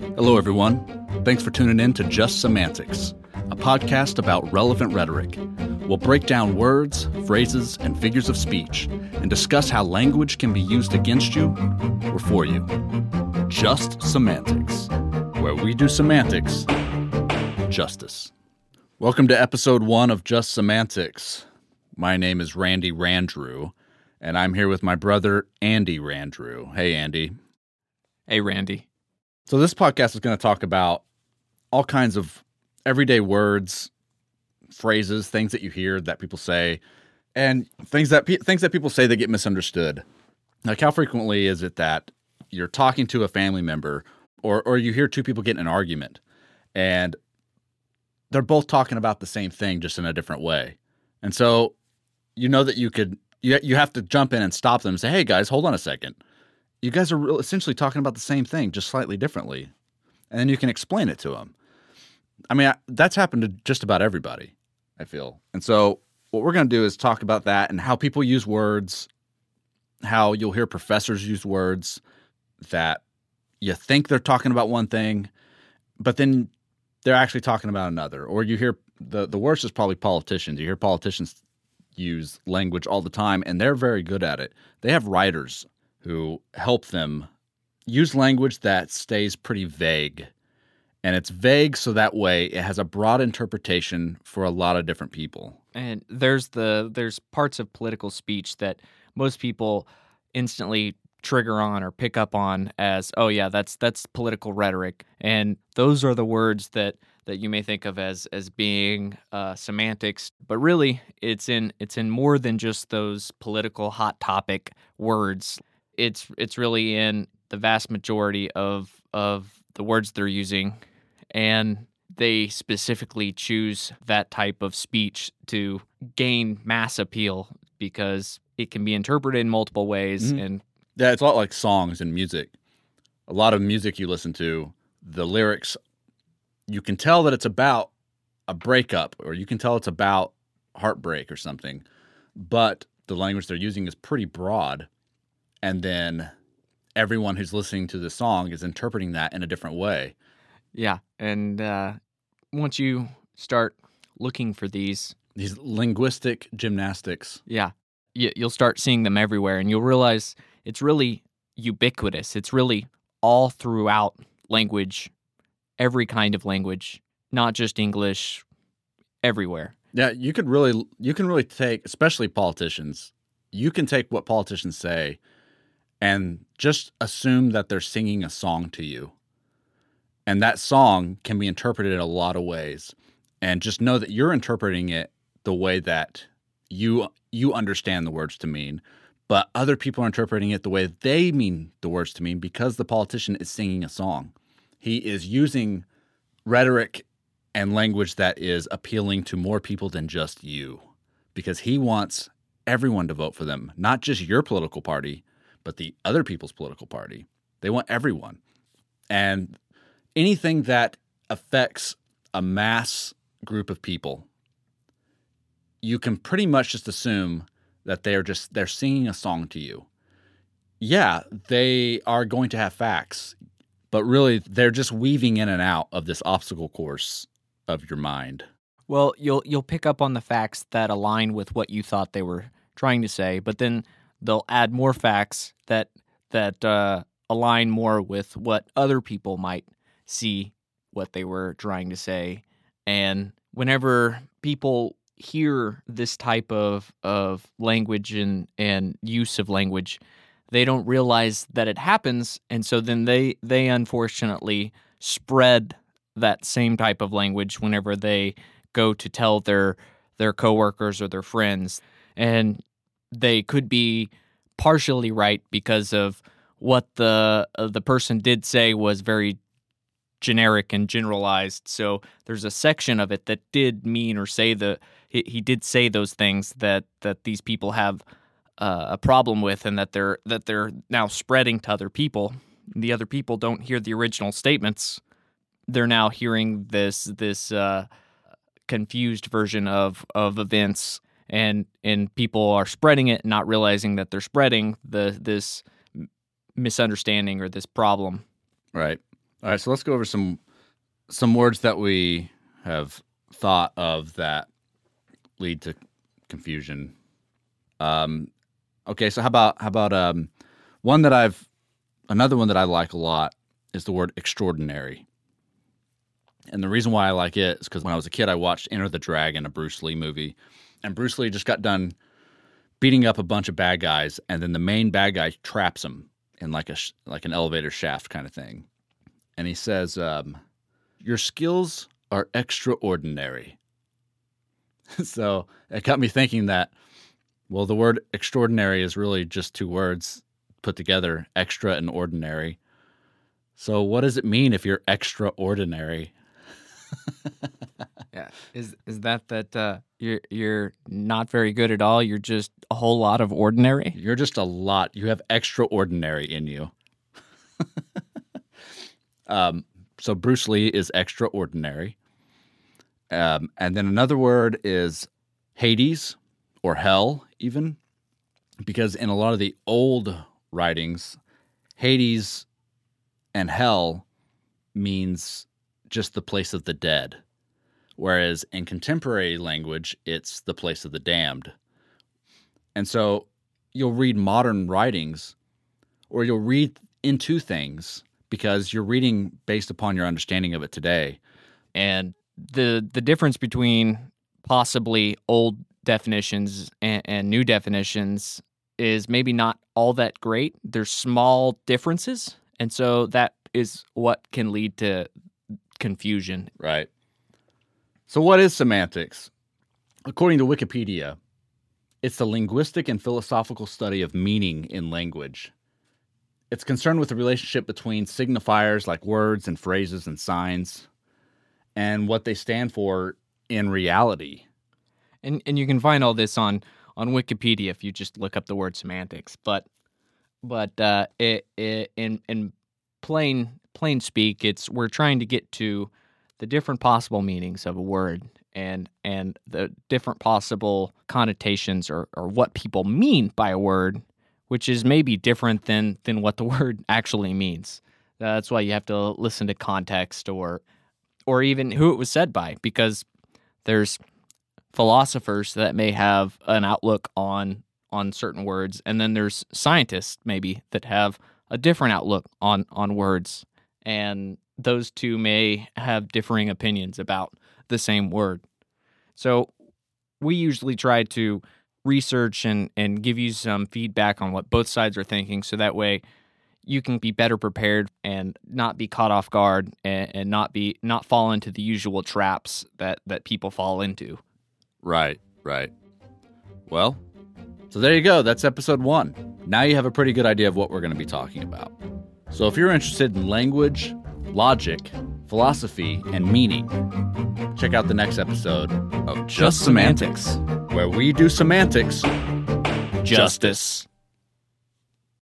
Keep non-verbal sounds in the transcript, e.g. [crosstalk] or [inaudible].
Hello, everyone. Thanks for tuning in to Just Semantics, a podcast about relevant rhetoric. We'll break down words, phrases, and figures of speech and discuss how language can be used against you or for you. Just Semantics, where we do semantics justice. Welcome to episode one of Just Semantics. My name is Randy Randrew, and I'm here with my brother, Andy Randrew. Hey, Andy. Hey, Randy. So, this podcast is going to talk about all kinds of everyday words, phrases, things that you hear that people say, and things that pe- things that people say that get misunderstood. Like, how frequently is it that you're talking to a family member, or or you hear two people get in an argument, and they're both talking about the same thing, just in a different way, and so you know that you could you you have to jump in and stop them and say, "Hey, guys, hold on a second you guys are essentially talking about the same thing, just slightly differently. And then you can explain it to them. I mean, I, that's happened to just about everybody, I feel. And so, what we're going to do is talk about that and how people use words, how you'll hear professors use words that you think they're talking about one thing, but then they're actually talking about another. Or you hear the, the worst is probably politicians. You hear politicians use language all the time, and they're very good at it. They have writers who help them use language that stays pretty vague. And it's vague so that way it has a broad interpretation for a lot of different people. And there's the there's parts of political speech that most people instantly trigger on or pick up on as oh yeah that's that's political rhetoric and those are the words that that you may think of as as being uh, semantics but really it's in it's in more than just those political hot topic words it's it's really in the vast majority of of the words they're using and they specifically choose that type of speech to gain mass appeal because it can be interpreted in multiple ways mm-hmm. and yeah it's a lot like songs and music a lot of music you listen to the lyrics you can tell that it's about a breakup or you can tell it's about heartbreak or something but the language they're using is pretty broad and then everyone who's listening to the song is interpreting that in a different way. Yeah, and uh, once you start looking for these these linguistic gymnastics, yeah, you, you'll start seeing them everywhere, and you'll realize it's really ubiquitous. It's really all throughout language, every kind of language, not just English, everywhere. Yeah, you could really you can really take, especially politicians. You can take what politicians say and just assume that they're singing a song to you. And that song can be interpreted in a lot of ways. And just know that you're interpreting it the way that you you understand the words to mean, but other people are interpreting it the way they mean the words to mean because the politician is singing a song. He is using rhetoric and language that is appealing to more people than just you because he wants everyone to vote for them, not just your political party, but the other people's political party. They want everyone. And anything that affects a mass group of people, you can pretty much just assume that they are just they're singing a song to you. Yeah, they are going to have facts, but really they're just weaving in and out of this obstacle course of your mind. Well, you'll you'll pick up on the facts that align with what you thought they were trying to say, but then they'll add more facts that that uh, align more with what other people might see what they were trying to say. And whenever people hear this type of of language and and use of language, they don't realize that it happens, and so then they they unfortunately spread that same type of language whenever they go to tell their their coworkers or their friends and they could be partially right because of what the uh, the person did say was very generic and generalized. So there's a section of it that did mean or say the he, he did say those things that that these people have uh, a problem with and that they're that they're now spreading to other people. The other people don't hear the original statements. They're now hearing this this uh, confused version of of events and and people are spreading it, not realizing that they're spreading the this misunderstanding or this problem. Right. All right, so let's go over some some words that we have thought of that lead to confusion. Um, okay, so how about how about um, one that I've another one that I like a lot is the word extraordinary. And the reason why I like it is because when I was a kid, I watched Enter the Dragon, a Bruce Lee movie, and Bruce Lee just got done beating up a bunch of bad guys, and then the main bad guy traps him in like a like an elevator shaft kind of thing, and he says, um, "Your skills are extraordinary." [laughs] so it got me thinking that, well, the word extraordinary is really just two words put together, extra and ordinary. So what does it mean if you're extraordinary? [laughs] Is is that that uh, you're you're not very good at all? You're just a whole lot of ordinary. You're just a lot. You have extraordinary in you. [laughs] um, so Bruce Lee is extraordinary. Um, and then another word is Hades or hell, even because in a lot of the old writings, Hades and hell means just the place of the dead. Whereas in contemporary language, it's the place of the damned. And so you'll read modern writings or you'll read into things because you're reading based upon your understanding of it today. And the the difference between possibly old definitions and, and new definitions is maybe not all that great. There's small differences, and so that is what can lead to confusion. Right. So, what is semantics? According to Wikipedia, it's the linguistic and philosophical study of meaning in language. It's concerned with the relationship between signifiers like words and phrases and signs and what they stand for in reality. And and you can find all this on on Wikipedia if you just look up the word semantics. But but uh, it, it in in plain plain speak, it's we're trying to get to the different possible meanings of a word and and the different possible connotations or, or what people mean by a word, which is maybe different than than what the [laughs] word actually means. That's why you have to listen to context or or even who it was said by, because there's philosophers that may have an outlook on on certain words, and then there's scientists maybe that have a different outlook on on words, and those two may have differing opinions about the same word. So we usually try to research and and give you some feedback on what both sides are thinking, so that way you can be better prepared and not be caught off guard and, and not be not fall into the usual traps that that people fall into. Right, right. Well, so there you go. That's episode one. Now you have a pretty good idea of what we're going to be talking about. So if you're interested in language, logic, philosophy, and meaning, check out the next episode of Just, Semantics. where we do semantics Justice.